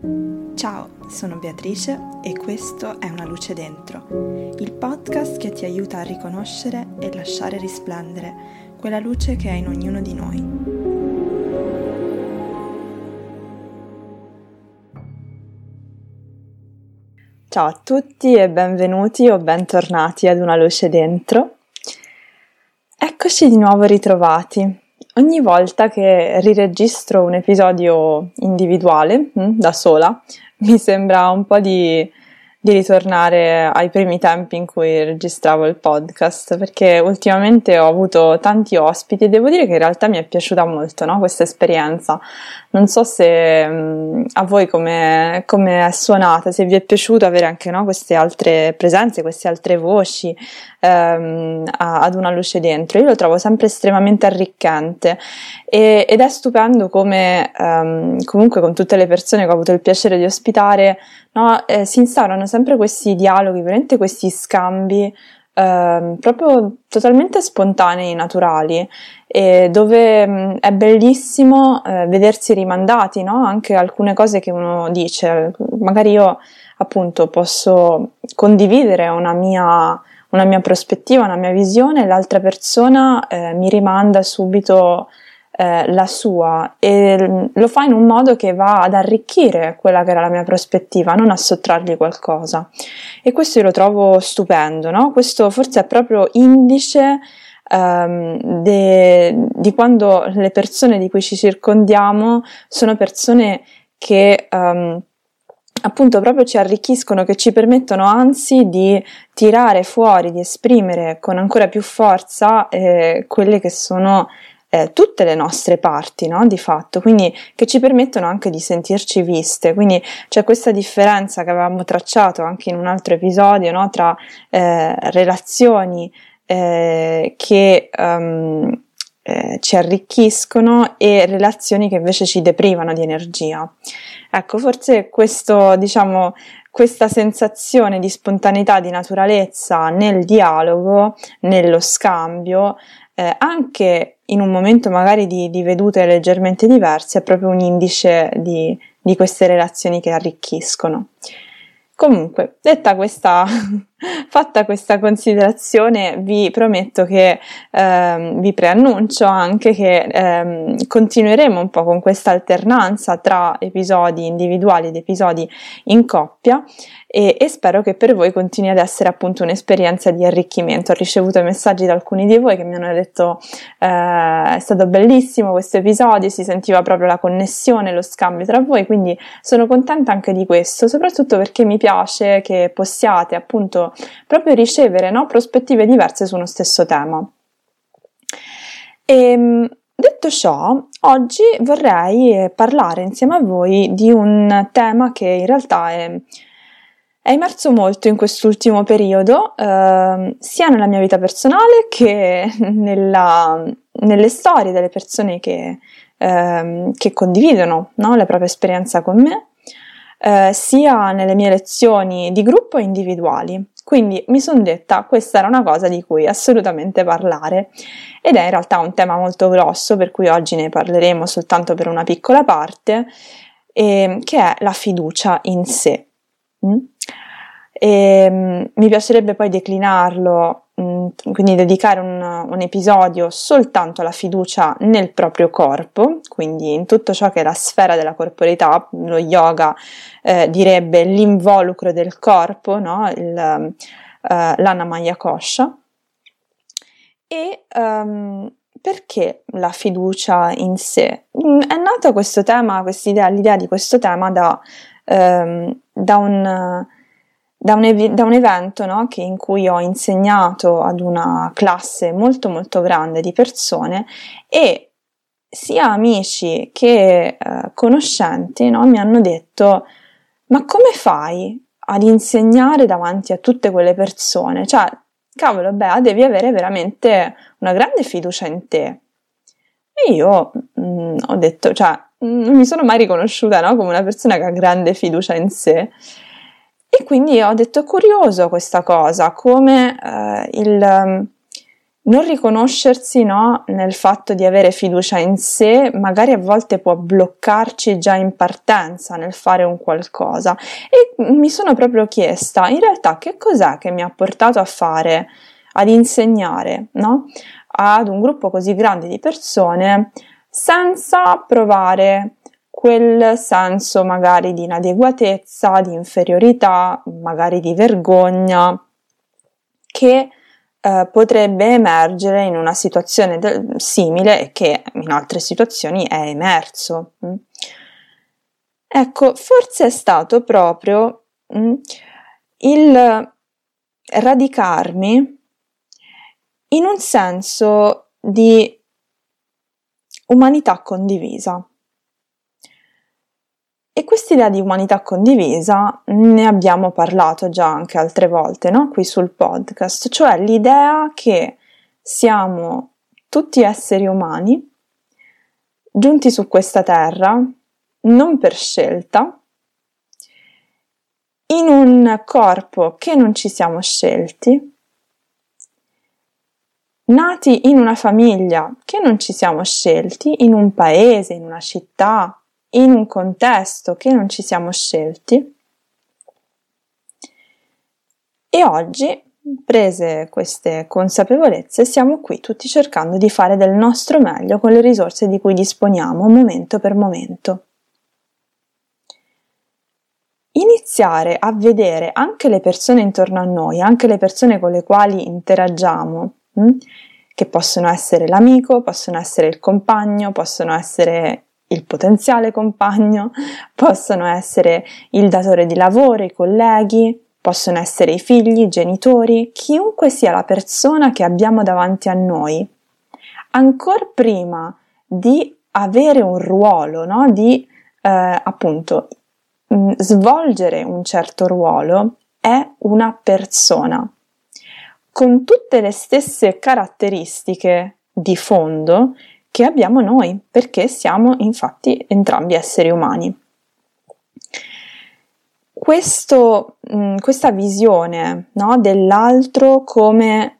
Ciao, sono Beatrice e questo è Una luce dentro, il podcast che ti aiuta a riconoscere e lasciare risplendere quella luce che è in ognuno di noi. Ciao a tutti e benvenuti o bentornati ad Una luce dentro. Eccoci di nuovo ritrovati. Ogni volta che riregistro un episodio individuale, hm, da sola, mi sembra un po' di, di ritornare ai primi tempi in cui registravo il podcast, perché ultimamente ho avuto tanti ospiti e devo dire che in realtà mi è piaciuta molto no? questa esperienza. Non so se mh, a voi come, come, è suonata, se vi è piaciuto avere anche no, queste altre presenze, queste altre voci ehm, a, ad una luce dentro. Io lo trovo sempre estremamente arricchente e, ed è stupendo come ehm, comunque con tutte le persone che ho avuto il piacere di ospitare no, eh, si instaurano sempre questi dialoghi, veramente questi scambi eh, proprio totalmente spontanei, naturali, e dove mh, mm, è bellissimo eh, vedersi rimandati, no? Anche alcune cose che uno dice, magari io appunto posso condividere una mia, una mia prospettiva, una mia visione, l'altra persona eh, mi rimanda subito eh, la sua e lo fa in un modo che va ad arricchire quella che era la mia prospettiva, non a sottrargli qualcosa. E questo io lo trovo stupendo, no? Questo forse è proprio indice um, de, di quando le persone di cui ci circondiamo sono persone che um, appunto proprio ci arricchiscono, che ci permettono anzi di tirare fuori, di esprimere con ancora più forza eh, quelle che sono eh, tutte le nostre parti, no? Di fatto, quindi che ci permettono anche di sentirci viste. Quindi c'è questa differenza che avevamo tracciato anche in un altro episodio, no? Tra eh, relazioni eh, che um, ci arricchiscono e relazioni che invece ci deprivano di energia. Ecco, forse questo, diciamo, questa sensazione di spontaneità, di naturalezza nel dialogo, nello scambio, eh, anche in un momento magari di, di, vedute leggermente diverse, è proprio un indice di, di queste relazioni che arricchiscono. Comunque, detta questa, fatta questa considerazione, vi prometto che ehm, vi preannuncio anche che ehm, continueremo un po' con questa alternanza tra episodi individuali ed episodi in coppia e, e, spero che per voi continui ad essere appunto un'esperienza di arricchimento. Ho ricevuto messaggi da alcuni di voi che mi hanno detto eh, è stato bellissimo questo episodio, si sentiva proprio la connessione, lo scambio tra voi, quindi sono contenta anche di questo, soprattutto perché mi piace che possiate appunto proprio ricevere no, prospettive diverse su uno stesso tema. E, ehm, Detto ciò, oggi vorrei parlare insieme a voi di un tema che in realtà è è emerso molto in quest'ultimo periodo, eh, sia nella mia vita personale che nella, nelle storie delle persone che, eh, che condividono no, la propria esperienza con me, eh, sia nelle mie lezioni di gruppo e individuali. Quindi mi sono detta questa era una cosa di cui assolutamente parlare ed è in realtà un tema molto grosso per cui oggi ne parleremo soltanto per una piccola parte, eh, che è la fiducia in sé. Mm? E, um, mi piacerebbe poi declinarlo, quindi dedicare un, un, episodio soltanto alla fiducia nel proprio corpo, quindi in tutto ciò che è la sfera della corporeità, lo yoga eh, direbbe l'involucro del corpo, no? Il, uh, l'anamaya kosha. E um, perché la fiducia in sé? Mm, è nato questo tema, l'idea di questo tema da, um, da un da un, ev- da un evento no, in cui ho insegnato ad una classe molto molto grande di persone e sia amici che eh, conoscenti no, mi hanno detto ma come fai ad insegnare davanti a tutte quelle persone? Cioè, cavolo, beh, devi avere veramente una grande fiducia in te. E io mh, mm, ho detto, cioè, non mi sono mai riconosciuta no, come una persona che ha grande fiducia in sé. E quindi ho detto curioso questa cosa, come eh, il, non riconoscersi no, nel fatto di avere fiducia in sé magari a volte può bloccarci già in partenza nel fare un qualcosa. E mi sono proprio chiesta in realtà che cos'è che mi ha portato a fare, ad insegnare no, ad un gruppo così grande di persone senza provare quel senso magari di inadeguatezza, di inferiorità, magari di vergogna che eh, potrebbe emergere in una situazione del, simile e che in altre situazioni è emerso. Mm. Ecco, forse è stato proprio mm, il radicarmi in un senso di umanità condivisa. E quest'idea di umanità condivisa ne abbiamo parlato già anche altre volte, no? Qui sul podcast, cioè l'idea che siamo tutti esseri umani giunti su questa terra non per scelta, in un corpo che non ci siamo scelti, nati in una famiglia che non ci siamo scelti, in un paese, in una città, in un contesto che non ci siamo scelti. E oggi, prese queste consapevolezze, siamo qui tutti cercando di fare del nostro meglio con le risorse di cui disponiamo momento per momento. Iniziare a vedere anche le persone intorno a noi, anche le persone con le quali interagiamo, hm, che possono essere l'amico, possono essere il compagno, possono essere il potenziale compagno, possono essere il datore di lavoro, i colleghi, possono essere i figli, i genitori, chiunque sia la persona che abbiamo davanti a noi. Ancora prima di avere un ruolo, no? di eh, appunto mh, mm, svolgere un certo ruolo, è una persona con tutte le stesse caratteristiche di fondo che abbiamo noi, perché siamo infatti entrambi esseri umani. Questo, mh, questa visione no, dell'altro come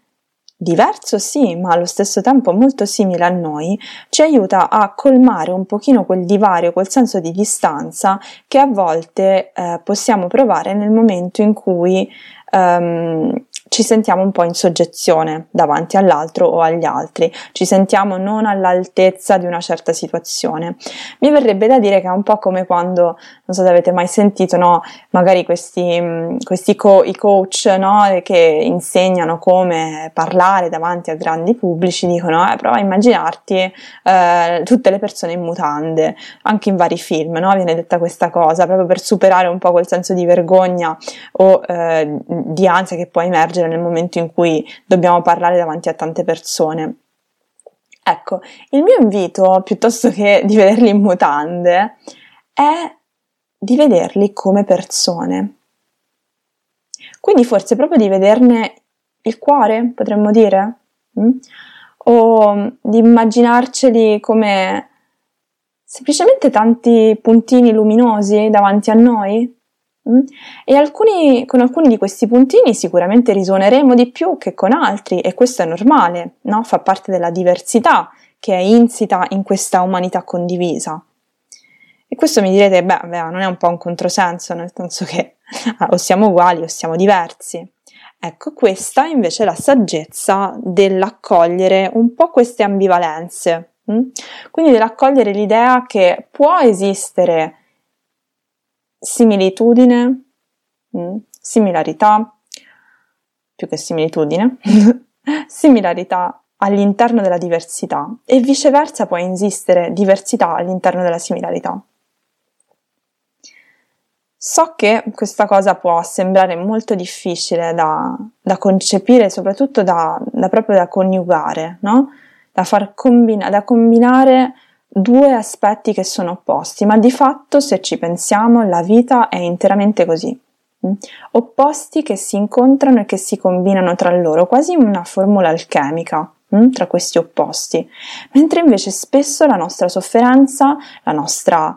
diverso sì, ma allo stesso tempo molto simile a noi, ci aiuta a colmare un pochino quel divario, quel senso di distanza che a volte eh, possiamo provare nel momento in cui um, ci sentiamo un po' in soggezione davanti all'altro o agli altri, ci sentiamo non all'altezza di una certa situazione. Mi verrebbe da dire che è un po' come quando, non so se avete mai sentito, no, magari questi, mm, questi co- i coach no, che insegnano come parlare davanti a grandi pubblici, dicono, eh, prova a immaginarti eh, tutte le persone in mutande, anche in vari film, no, viene detta questa cosa, proprio per superare un po' quel senso di vergogna o eh, di ansia che può emergere emergere nel momento in cui dobbiamo parlare davanti a tante persone. Ecco, il mio invito, piuttosto che di vederli in mutande, è di vederli come persone. Quindi forse proprio di vederne il cuore, potremmo dire, mm? o di immaginarceli come semplicemente tanti puntini luminosi davanti a noi? E alcuni, con alcuni di questi puntini sicuramente risuoneremo di più che con altri e questo è normale, no? fa parte della diversità che è insita in questa umanità condivisa. E questo mi direte, beh, beh, non è un po' un controsenso, nel senso che o siamo uguali o siamo diversi. Ecco, questa invece è la saggezza dell'accogliere un po' queste ambivalenze, hm? quindi dell'accogliere l'idea che può esistere similitudine, mm, similarità, più che similitudine, similarità all'interno della diversità e viceversa può esistere diversità all'interno della similarità. So che questa cosa può sembrare molto difficile da, da concepire, soprattutto da, da, proprio da coniugare, no? da, far combina- da combinare due aspetti che sono opposti, ma di fatto se ci pensiamo la vita è interamente così. Mm? Opposti che si incontrano e che si combinano tra loro, quasi una formula alchemica mm? tra questi opposti, mentre invece spesso la nostra sofferenza, la nostra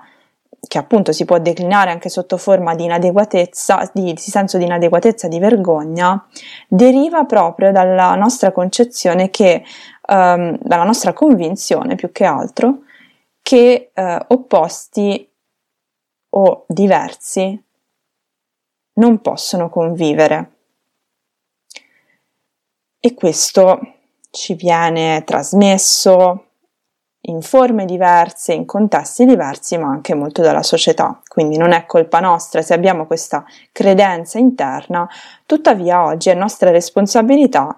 che appunto si può declinare anche sotto forma di inadeguatezza, di, di senso di inadeguatezza, di vergogna, deriva proprio dalla nostra concezione che, um, dalla nostra convinzione più che altro, che uh, opposti o diversi non possono convivere. E questo ci viene trasmesso in forme diverse, in contesti diversi, ma anche molto dalla società. Quindi non è colpa nostra se abbiamo questa credenza interna, tuttavia oggi è nostra responsabilità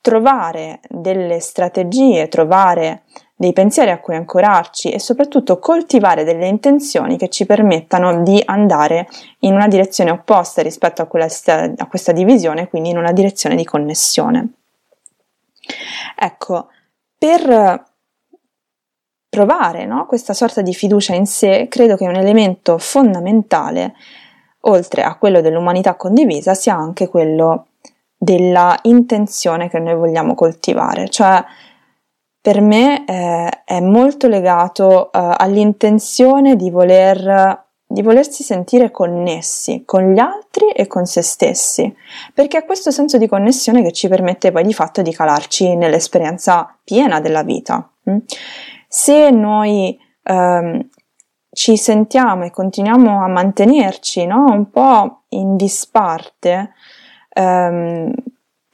trovare delle strategie, trovare dei pensieri a cui ancorarci e soprattutto coltivare delle intenzioni che ci permettano di andare in una direzione opposta rispetto a, quella, a questa divisione, quindi in una direzione di connessione. Ecco, per provare no, questa sorta di fiducia in sé, credo che un elemento fondamentale, oltre a quello dell'umanità condivisa, sia anche quello della intenzione che noi vogliamo coltivare, cioè per me eh, è molto legato eh, all'intenzione di voler di volersi sentire connessi con gli altri e con se stessi, perché è questo senso di connessione che ci permette poi di fatto di calarci nell'esperienza piena della vita. Mm? Se noi ehm, ci sentiamo e continuiamo a mantenerci no? un po' in disparte, ehm,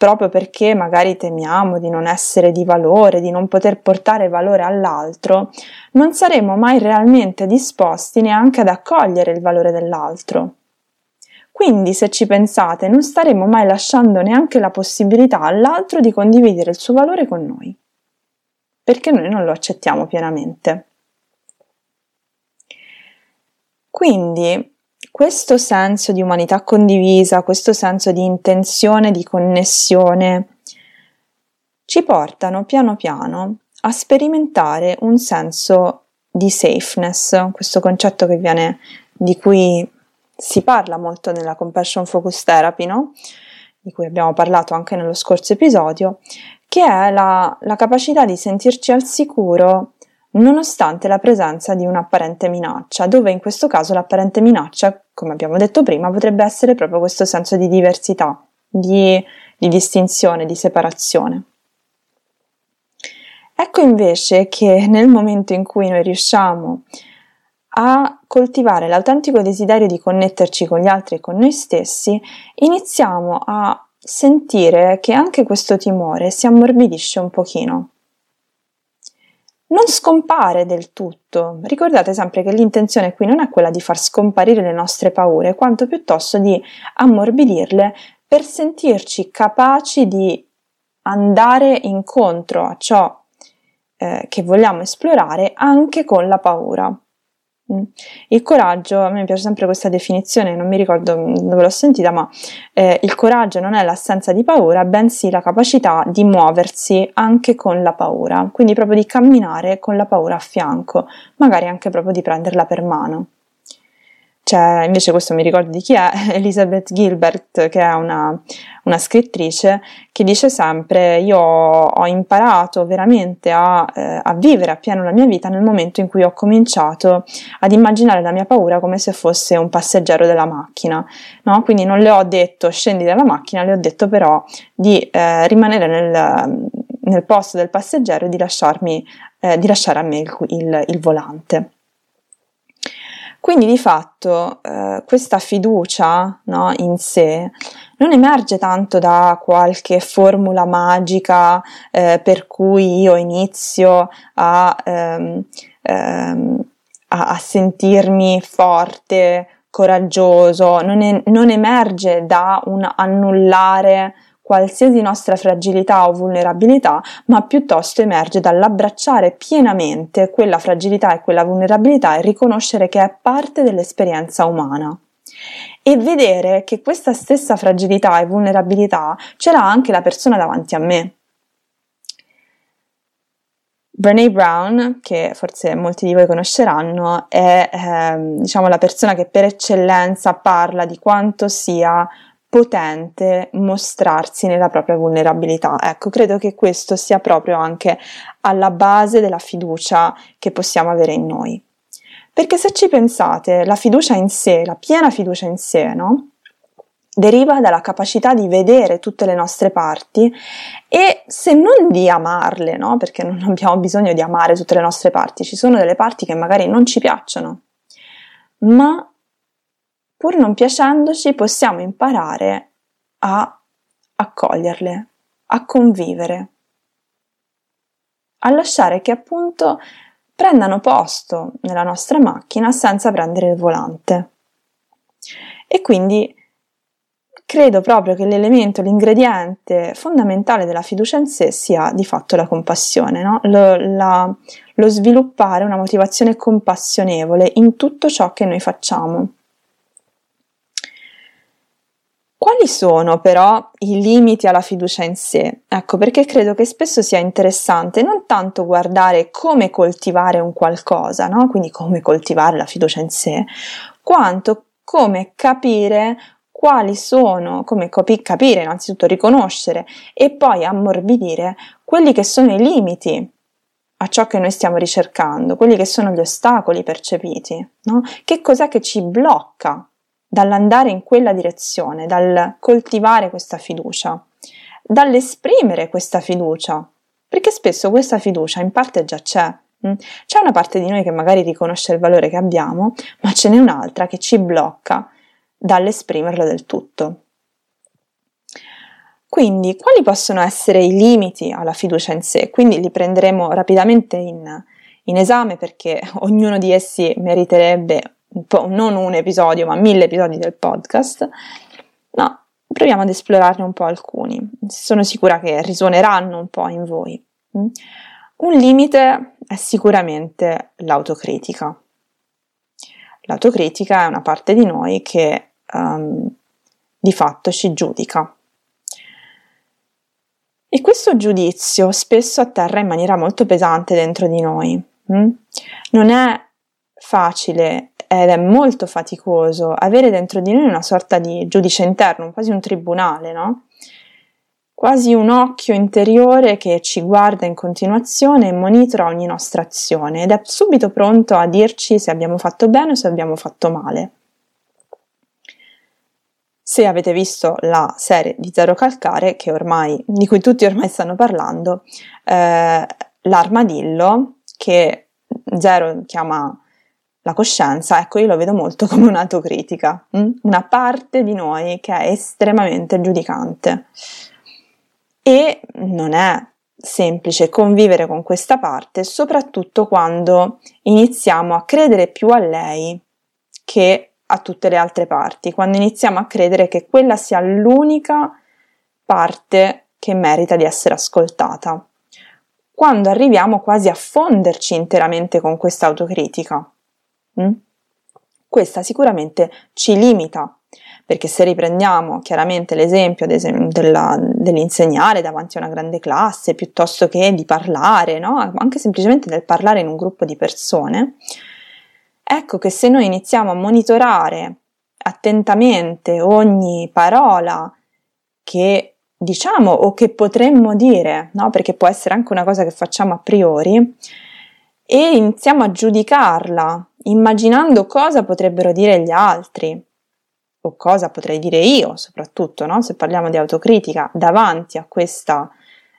proprio perché magari temiamo di non essere di valore, di non poter portare valore all'altro, non saremo mai realmente disposti neanche ad accogliere il valore dell'altro. Quindi, se ci pensate, non staremo mai lasciando neanche la possibilità all'altro di condividere il suo valore con noi, perché noi non lo accettiamo pienamente. Quindi, questo senso di umanità condivisa, questo senso di intenzione, di connessione, ci portano piano piano a sperimentare un senso di safeness, questo concetto che viene, di cui si parla molto nella compassion focus therapy, no? di cui abbiamo parlato anche nello scorso episodio, che è la, la capacità di sentirci al sicuro nonostante la presenza di un'apparente minaccia, dove in questo caso l'apparente minaccia, come abbiamo detto prima, potrebbe essere proprio questo senso di diversità, di, di distinzione, di separazione. Ecco invece che nel momento in cui noi riusciamo a coltivare l'autentico desiderio di connetterci con gli altri e con noi stessi, iniziamo a sentire che anche questo timore si ammorbidisce un pochino non scompare del tutto. Ricordate sempre che l'intenzione qui non è quella di far scomparire le nostre paure, quanto piuttosto di ammorbidirle per sentirci capaci di andare incontro a ciò eh, che vogliamo esplorare anche con la paura. Mm. Il coraggio, a me piace sempre questa definizione, non mi ricordo dove l'ho sentita, ma eh, il coraggio non è l'assenza di paura, bensì la capacità di muoversi anche con la paura, quindi proprio di camminare con la paura a fianco, magari anche proprio di prenderla per mano. C'è, invece questo mi ricordo di chi è, Elizabeth Gilbert, che è una, una scrittrice, che dice sempre io ho imparato veramente a, eh, a, vivere appieno la mia vita nel momento in cui ho cominciato ad immaginare la mia paura come se fosse un passeggero della macchina, no? Quindi non le ho detto scendi dalla macchina, le ho detto però di eh, rimanere nel, nel, posto del passeggero e di, lasciarmi, eh, di lasciare a me il, il, il volante. Quindi di fatto eh, questa fiducia no, in sé non emerge tanto da qualche formula magica eh, per cui io inizio a, ehm, ehm, a, a sentirmi forte, coraggioso, non, è, non emerge da un annullare qualsiasi nostra fragilità o vulnerabilità, ma piuttosto emerge dall'abbracciare pienamente quella fragilità e quella vulnerabilità e riconoscere che è parte dell'esperienza umana. E vedere che questa stessa fragilità e vulnerabilità ce l'ha anche la persona davanti a me. Brene Brown, che forse molti di voi conosceranno, è eh, diciamo, la persona che per eccellenza parla di quanto sia potente mostrarsi nella propria vulnerabilità. Ecco, credo che questo sia proprio anche alla base della fiducia che possiamo avere in noi. Perché se ci pensate, la fiducia in sé, la piena fiducia in sé, no? deriva dalla capacità di vedere tutte le nostre parti e se non di amarle, no? perché non abbiamo bisogno di amare tutte le nostre parti, ci sono delle parti che magari non ci piacciono, ma pur non piacendoci possiamo imparare a accoglierle, a convivere, a lasciare che appunto prendano posto nella nostra macchina senza prendere il volante. E quindi credo proprio che l'elemento, l'ingrediente fondamentale della fiducia in sé sia di fatto la compassione, no? lo, la, lo sviluppare una motivazione compassionevole in tutto ciò che noi facciamo. Quali sono però i limiti alla fiducia in sé? Ecco perché credo che spesso sia interessante non tanto guardare come coltivare un qualcosa, no? quindi come coltivare la fiducia in sé, quanto come capire quali sono, come capi- capire, innanzitutto riconoscere e poi ammorbidire quelli che sono i limiti a ciò che noi stiamo ricercando, quelli che sono gli ostacoli percepiti, no? Che cos'è che ci blocca dall'andare in quella direzione, dal coltivare questa fiducia, dall'esprimere questa fiducia, perché spesso questa fiducia in parte già c'è. Mm? C'è una parte di noi che magari riconosce il valore che abbiamo, ma ce n'è un'altra che ci blocca dall'esprimerlo del tutto. Quindi, quali possono essere i limiti alla fiducia in sé? Quindi li prenderemo rapidamente in, in esame perché ognuno di essi meriterebbe non un episodio, ma mille episodi del podcast. No, proviamo ad esplorarne un po' alcuni. Sono sicura che risuoneranno un po' in voi. Mm? Un limite è sicuramente l'autocritica. L'autocritica è una parte di noi che um, di fatto ci giudica. E questo giudizio spesso atterra in maniera molto pesante dentro di noi. Hm? Non è facile ed è molto faticoso avere dentro di noi una sorta di giudice interno, quasi un tribunale, no? Quasi un occhio interiore che ci guarda in continuazione e monitora ogni nostra azione ed è subito pronto a dirci se abbiamo fatto bene o se abbiamo fatto male. Se avete visto la serie di Zero Calcare, ormai, di cui tutti ormai stanno parlando, eh, l'armadillo che Zero chiama la coscienza, ecco io lo vedo molto come un'autocritica, hm? una parte di noi che è estremamente giudicante. E non è semplice convivere con questa parte, soprattutto quando iniziamo a credere più a lei che a tutte le altre parti, quando iniziamo a credere che quella sia l'unica parte che merita di essere ascoltata, quando arriviamo quasi a fonderci interamente con questa autocritica. Mm? Questa sicuramente ci limita, perché se riprendiamo chiaramente l'esempio della, dell'insegnare davanti a una grande classe, piuttosto che di parlare, no? anche semplicemente del parlare in un gruppo di persone, Ecco che se noi iniziamo a monitorare attentamente ogni parola che diciamo o che potremmo dire, no? perché può essere anche una cosa che facciamo a priori, e iniziamo a giudicarla immaginando cosa potrebbero dire gli altri o cosa potrei dire io, soprattutto no? se parliamo di autocritica, davanti a questa,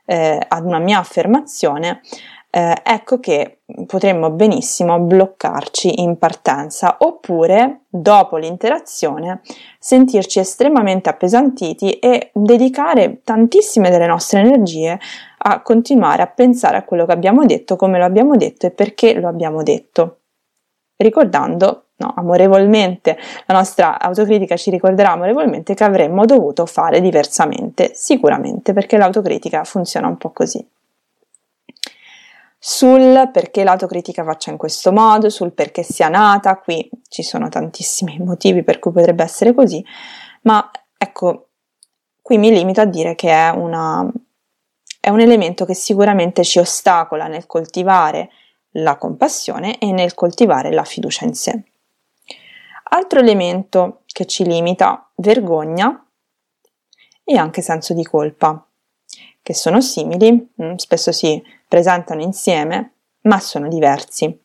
eh, ad una mia affermazione, eh, ecco che potremmo benissimo bloccarci in partenza oppure dopo l'interazione sentirci estremamente appesantiti e dedicare tantissime delle nostre energie a continuare a pensare a quello che abbiamo detto, come lo abbiamo detto e perché lo abbiamo detto. Ricordando, no, amorevolmente, la nostra autocritica ci ricorderà amorevolmente che avremmo dovuto fare diversamente, sicuramente, perché l'autocritica funziona un po' così sul perché l'autocritica faccia in questo modo, sul perché sia nata, qui ci sono tantissimi motivi per cui potrebbe essere così, ma ecco, qui mi limito a dire che è, una, è un elemento che sicuramente ci ostacola nel coltivare la compassione e nel coltivare la fiducia in sé. Altro elemento che ci limita, vergogna e anche senso di colpa, che sono simili, mm, spesso si presentano insieme, ma sono diversi.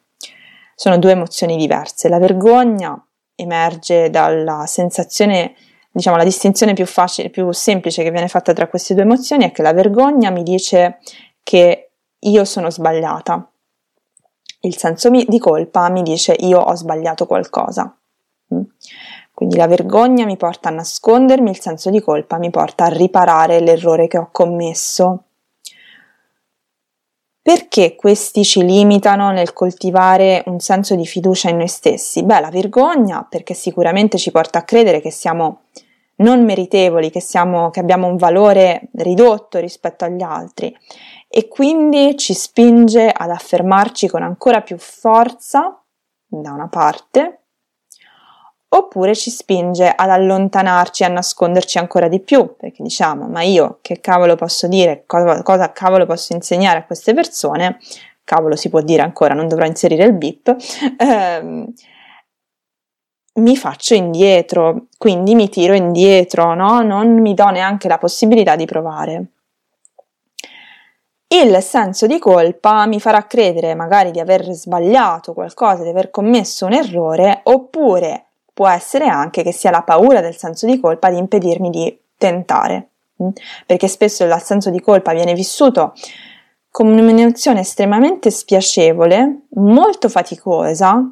sono due emozioni diverse. La vergogna emerge dalla sensazione, diciamo, la distinzione più facile, più semplice che viene fatta tra queste due emozioni è che la vergogna mi dice che io sono sbagliata. Il senso di colpa mi dice io ho sbagliato qualcosa. Mm. Quindi la vergogna mi porta a nascondermi, il senso di colpa mi porta a riparare l'errore che ho commesso. Perché questi ci limitano nel coltivare un senso di fiducia in noi stessi? Beh, la vergogna perché sicuramente ci porta a credere che siamo non meritevoli, che, siamo, che abbiamo un valore ridotto rispetto agli altri e quindi ci spinge ad affermarci con ancora più forza da una parte oppure ci spinge ad allontanarci, a nasconderci ancora di più, perché diciamo, ma io che cavolo posso dire, cosa, cosa cavolo posso insegnare a queste persone, cavolo si può dire ancora, non dovrò inserire il bip, ehm, mi faccio indietro, quindi mi tiro indietro, no? non mi do neanche la possibilità di provare. Il senso di colpa mi farà credere magari di aver sbagliato qualcosa, di aver commesso un errore, oppure può essere anche che sia la paura del senso di colpa di impedirmi di tentare, mm? perché spesso il senso di colpa viene vissuto come un'emozione estremamente spiacevole, molto faticosa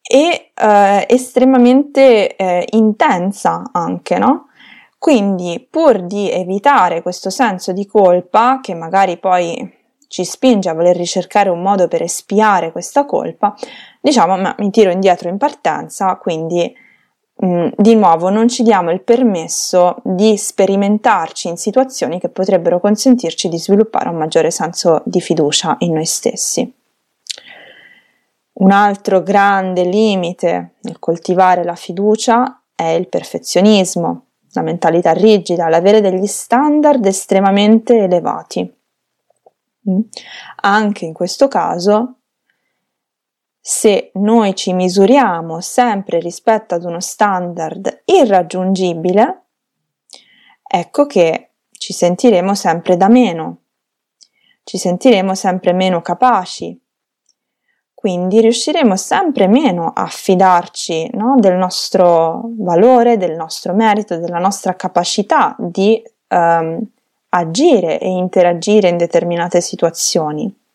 e eh, estremamente eh, intensa anche, no? Quindi, pur di evitare questo senso di colpa, che magari poi ci spinge a voler ricercare un modo per espiare questa colpa, diciamo, ma mi tiro indietro in partenza, quindi mh, mm, di nuovo non ci diamo il permesso di sperimentarci in situazioni che potrebbero consentirci di sviluppare un maggiore senso di fiducia in noi stessi. Un altro grande limite nel coltivare la fiducia è il perfezionismo la mentalità rigida, l'avere degli standard estremamente elevati. Mm. Anche in questo caso, se noi ci misuriamo sempre rispetto ad uno standard irraggiungibile, ecco che ci sentiremo sempre da meno, ci sentiremo sempre meno capaci, quindi riusciremo sempre meno a fidarci no, del nostro valore, del nostro merito, della nostra capacità di um, agire e interagire in determinate situazioni.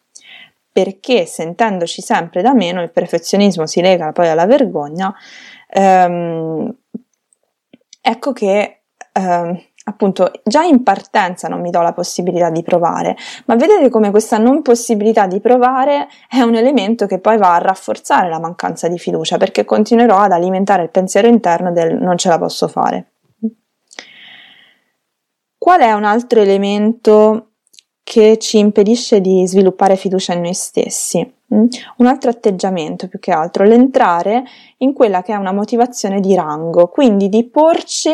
Perché sentendoci sempre da meno, il perfezionismo si lega poi alla vergogna, um, ecco che um, appunto già in partenza non mi do la possibilità di provare, ma vedete come questa non possibilità di provare è un elemento che poi va a rafforzare la mancanza di fiducia perché continuerò ad alimentare il pensiero interno del non ce la posso fare. Qual è un altro elemento che ci impedisce di sviluppare fiducia in noi stessi? Un altro atteggiamento più che altro, l'entrare in quella che è una motivazione di rango, quindi di porci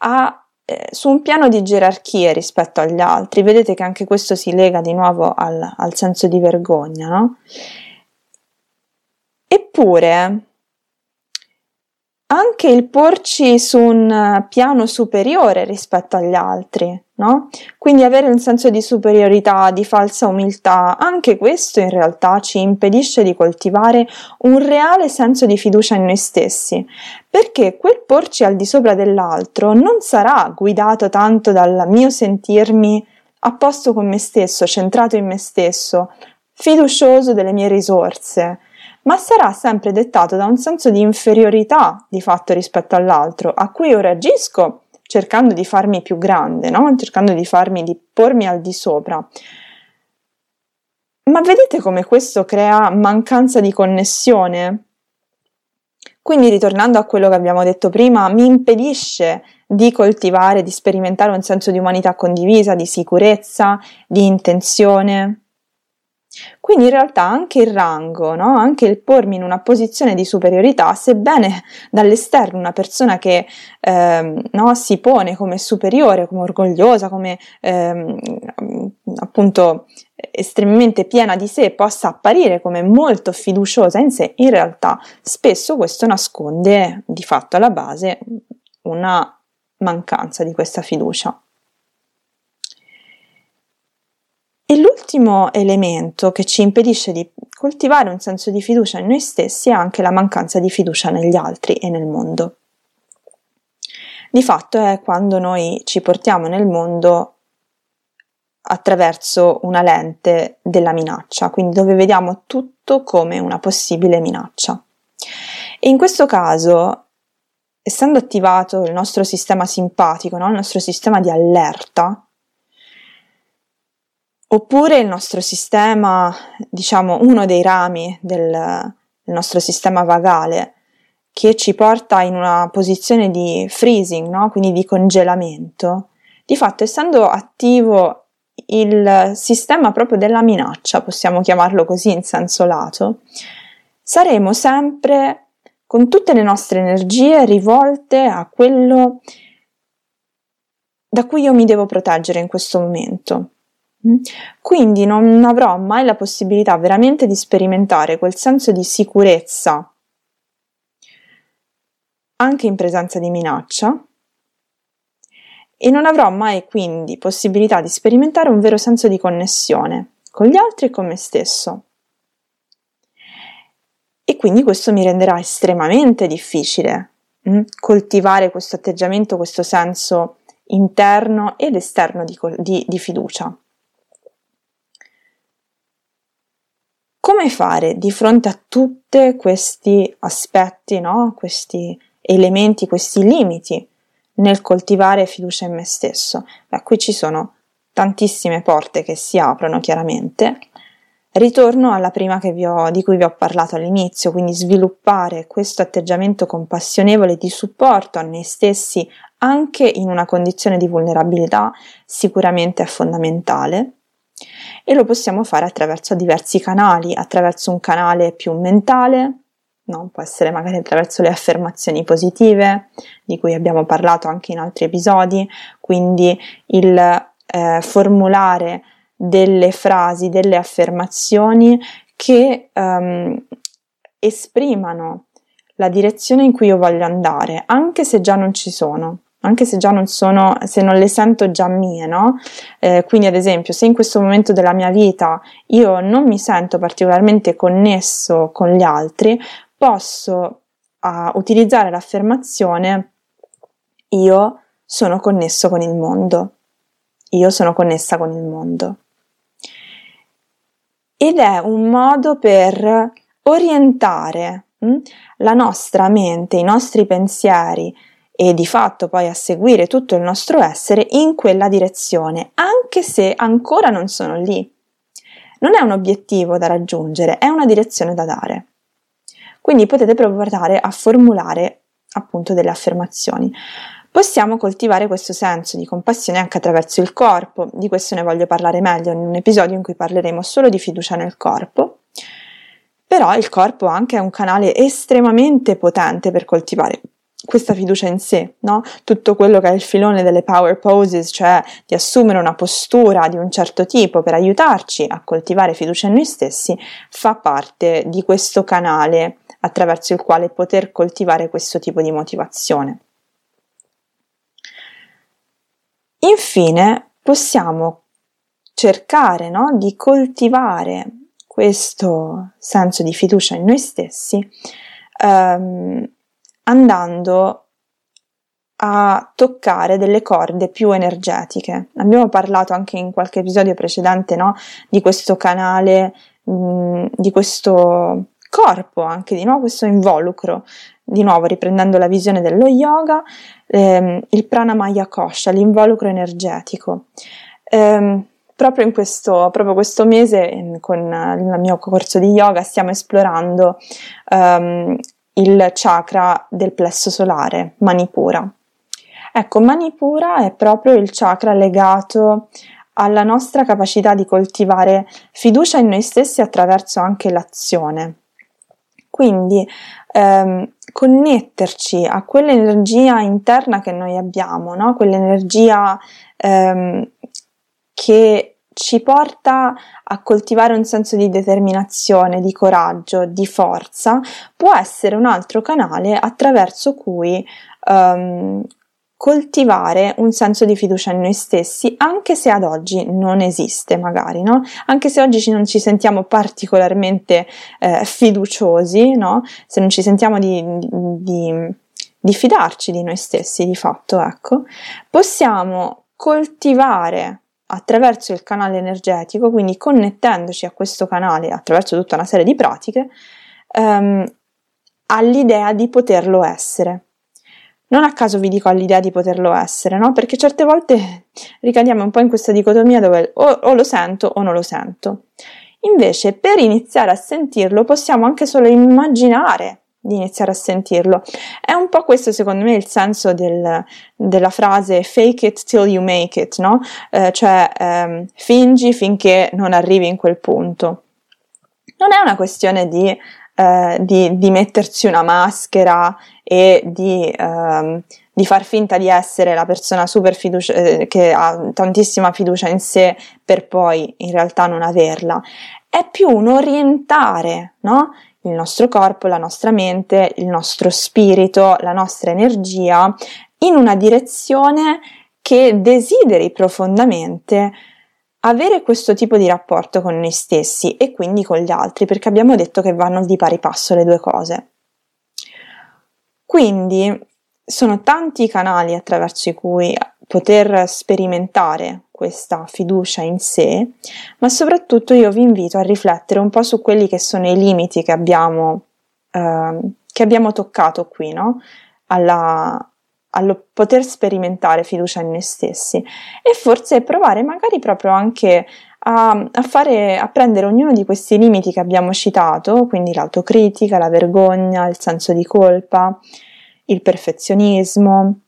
a eh, su un piano di gerarchie rispetto agli altri, vedete che anche questo si lega di nuovo al, al senso di vergogna, no? Eppure, anche il porci su un piano superiore rispetto agli altri, no? Quindi avere un senso di superiorità, di falsa umiltà, anche questo in realtà ci impedisce di coltivare un reale senso di fiducia in noi stessi, perché quel porci al di sopra dell'altro non sarà guidato tanto dal mio sentirmi a posto con me stesso, centrato in me stesso, fiducioso delle mie risorse, ma sarà sempre dettato da un senso di inferiorità di fatto rispetto all'altro, a cui io reagisco cercando di farmi più grande, no? cercando di farmi, di pormi al di sopra. Ma vedete come questo crea mancanza di connessione? Quindi, ritornando a quello che abbiamo detto prima, mi impedisce di coltivare, di sperimentare un senso di umanità condivisa, di sicurezza, di intenzione. Quindi in realtà anche il rango, no? anche il pormi in una posizione di superiorità, sebbene dall'esterno una persona che ehm, no, si pone come superiore, come orgogliosa, come ehm, appunto estremamente piena di sé, possa apparire come molto fiduciosa in sé, in realtà spesso questo nasconde di fatto alla base una mancanza di questa fiducia. Ultimo elemento che ci impedisce di coltivare un senso di fiducia in noi stessi è anche la mancanza di fiducia negli altri e nel mondo. Di fatto è quando noi ci portiamo nel mondo attraverso una lente della minaccia, quindi dove vediamo tutto come una possibile minaccia. E in questo caso, essendo attivato il nostro sistema simpatico, no? il nostro sistema di allerta, oppure il nostro sistema, diciamo uno dei rami del, del nostro sistema vagale, che ci porta in una posizione di freezing, no? quindi di congelamento, di fatto essendo attivo il sistema proprio della minaccia, possiamo chiamarlo così in senso lato, saremo sempre con tutte le nostre energie rivolte a quello da cui io mi devo proteggere in questo momento. Quindi non avrò mai la possibilità veramente di sperimentare quel senso di sicurezza anche in presenza di minaccia e non avrò mai quindi possibilità di sperimentare un vero senso di connessione con gli altri e con me stesso. E quindi questo mi renderà estremamente difficile mh, mm, coltivare questo atteggiamento, questo senso interno ed esterno di, di, di fiducia. Come fare di fronte a tutti questi aspetti, no? questi elementi, questi limiti nel coltivare fiducia in me stesso. Beh, qui ci sono tantissime porte che si aprono chiaramente. Ritorno alla prima ho, di cui vi ho parlato all'inizio, quindi sviluppare questo atteggiamento compassionevole di supporto a noi stessi anche in una condizione di vulnerabilità sicuramente è fondamentale e lo possiamo fare attraverso diversi canali, attraverso un canale più mentale, no? può essere magari attraverso le affermazioni positive, di cui abbiamo parlato anche in altri episodi, quindi il eh, formulare delle frasi, delle affermazioni che um, esprimano la direzione in cui io voglio andare, anche se già non ci sono anche se già non sono, se non le sento già mie, no? Eh, quindi, ad esempio, se in questo momento della mia vita io non mi sento particolarmente connesso con gli altri, posso uh, utilizzare l'affermazione io sono connesso con il mondo. Io sono connessa con il mondo. Ed è un modo per orientare hm, la nostra mente, i nostri pensieri e di fatto poi a seguire tutto il nostro essere in quella direzione, anche se ancora non sono lì. Non è un obiettivo da raggiungere, è una direzione da dare. Quindi potete provare a formulare appunto delle affermazioni. Possiamo coltivare questo senso di compassione anche attraverso il corpo, di questo ne voglio parlare meglio in un episodio in cui parleremo solo di fiducia nel corpo, però il corpo anche è un canale estremamente potente per coltivare questa fiducia in sé, no? Tutto quello che è il filone delle power poses, cioè di assumere una postura di un certo tipo per aiutarci a coltivare fiducia in noi stessi, fa parte di questo canale attraverso il quale poter coltivare questo tipo di motivazione. Infine, possiamo cercare no, di coltivare questo senso di fiducia in noi stessi ehm, andando a toccare delle corde più energetiche. Abbiamo parlato anche in qualche episodio precedente no, di questo canale, mh, di questo corpo, anche di nuovo questo involucro, di nuovo riprendendo la visione dello yoga, ehm, il pranamaya kosha, l'involucro energetico. Ehm, proprio in questo, proprio questo mese con il mio corso di yoga stiamo esplorando um, il chakra del plesso solare, Manipura. Ecco, Manipura è proprio il chakra legato alla nostra capacità di coltivare fiducia in noi stessi attraverso anche l'azione. Quindi ehm, connetterci a quell'energia interna che noi abbiamo, no? quell'energia ehm, che ci porta a coltivare un senso di determinazione, di coraggio, di forza, può essere un altro canale attraverso cui um, coltivare un senso di fiducia in noi stessi, anche se ad oggi non esiste, magari, no? Anche se oggi non ci sentiamo particolarmente eh, fiduciosi, no? Se non ci sentiamo di, di, di fidarci di noi stessi, di fatto, ecco, possiamo coltivare attraverso il canale energetico, quindi connettendoci a questo canale attraverso tutta una serie di pratiche, ehm, all'idea di poterlo essere. Non a caso vi dico all'idea di poterlo essere, no? Perché certe volte ricadiamo un po' in questa dicotomia dove o, o lo sento o non lo sento. Invece, per iniziare a sentirlo, possiamo anche solo immaginare di iniziare a sentirlo. È un po' questo, secondo me, il senso del, della frase fake it till you make it, no? Eh, cioè ehm, fingi finché non arrivi in quel punto. Non è una questione di eh, di, di, mettersi una maschera e di, ehm, di, far finta di essere la persona super fiducia, eh, che ha tantissima fiducia in sé per poi in realtà non averla. È più un orientare, no? Il nostro corpo, la nostra mente, il nostro spirito, la nostra energia in una direzione che desideri profondamente avere questo tipo di rapporto con noi stessi e quindi con gli altri, perché abbiamo detto che vanno di pari passo le due cose. Quindi sono tanti i canali attraverso i cui poter sperimentare questa fiducia in sé, ma soprattutto io vi invito a riflettere un po' su quelli che sono i limiti che abbiamo, eh, che abbiamo toccato qui, no? Alla, allo poter sperimentare fiducia in noi stessi e forse provare magari proprio anche a, a, fare, a prendere ognuno di questi limiti che abbiamo citato, quindi l'autocritica, la vergogna, il senso di colpa, il perfezionismo,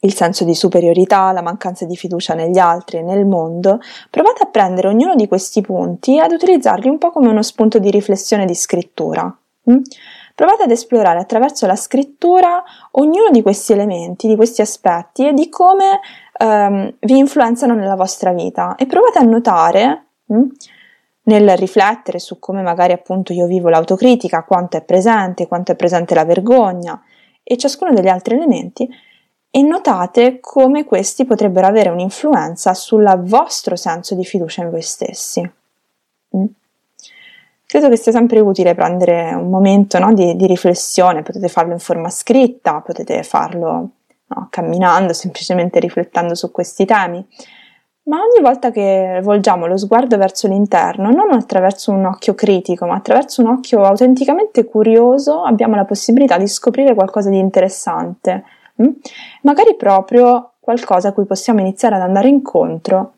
il senso di superiorità, la mancanza di fiducia negli altri e nel mondo, provate a prendere ognuno di questi punti e ad utilizzarli un po' come uno spunto di riflessione di scrittura. Mm? Provate ad esplorare attraverso la scrittura ognuno di questi elementi, di questi aspetti e di come ehm, vi influenzano nella vostra vita e provate a notare mh, hm, nel riflettere su come magari appunto io vivo l'autocritica, quanto è presente, quanto è presente la vergogna e ciascuno degli altri elementi e notate come questi potrebbero avere un'influenza sul vostro senso di fiducia in voi stessi. Mm? Credo che sia sempre utile prendere un momento no, di, di, riflessione, potete farlo in forma scritta, potete farlo no, camminando, semplicemente riflettendo su questi temi, ma ogni volta che volgiamo lo sguardo verso l'interno, non attraverso un occhio critico, ma attraverso un occhio autenticamente curioso, abbiamo la possibilità di scoprire qualcosa di interessante? Magari proprio qualcosa a cui possiamo iniziare ad andare incontro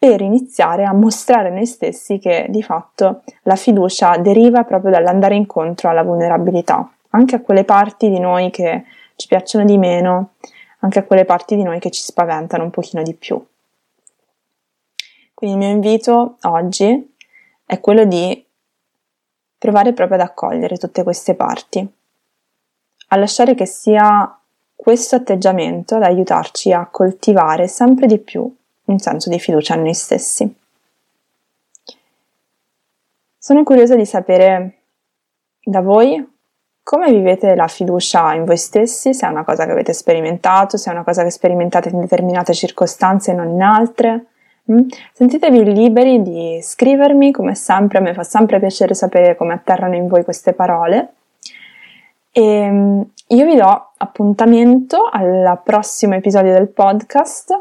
per iniziare a mostrare noi stessi che di fatto la fiducia deriva proprio dall'andare incontro alla vulnerabilità, anche a quelle parti di noi che ci piacciono di meno, anche a quelle parti di noi che ci spaventano un pochino di più. Quindi il mio invito oggi è quello di provare proprio ad accogliere tutte queste parti, a lasciare che sia questo atteggiamento ad aiutarci a coltivare sempre di più un senso di fiducia in noi stessi. Sono curiosa di sapere da voi come vivete la fiducia in voi stessi, se è una cosa che avete sperimentato, se è una cosa che sperimentate in determinate circostanze e non in altre. Mm? Sentitevi liberi di scrivermi, come sempre, a me fa sempre piacere sapere come atterrano in voi queste parole. E mm, io vi do appuntamento al prossimo episodio del podcast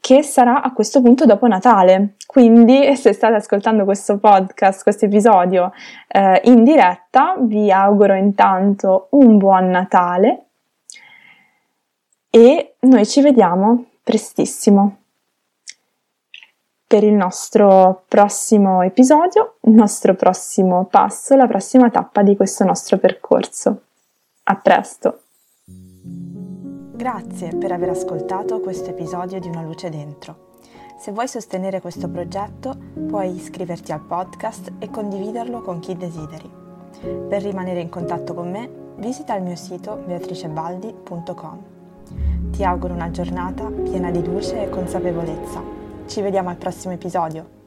che sarà a questo punto dopo Natale. Quindi, se state ascoltando questo podcast, questo episodio eh, in diretta, vi auguro intanto un buon Natale e noi ci vediamo prestissimo per il nostro prossimo episodio, il nostro prossimo passo, la prossima tappa di questo nostro percorso. A presto! Grazie per aver ascoltato questo episodio di Una luce dentro. Se vuoi sostenere questo progetto, puoi iscriverti al podcast e condividerlo con chi desideri. Per rimanere in contatto con me, visita il mio sito beatricebaldi.com. Ti auguro una giornata piena di luce e consapevolezza. Ci vediamo al prossimo episodio.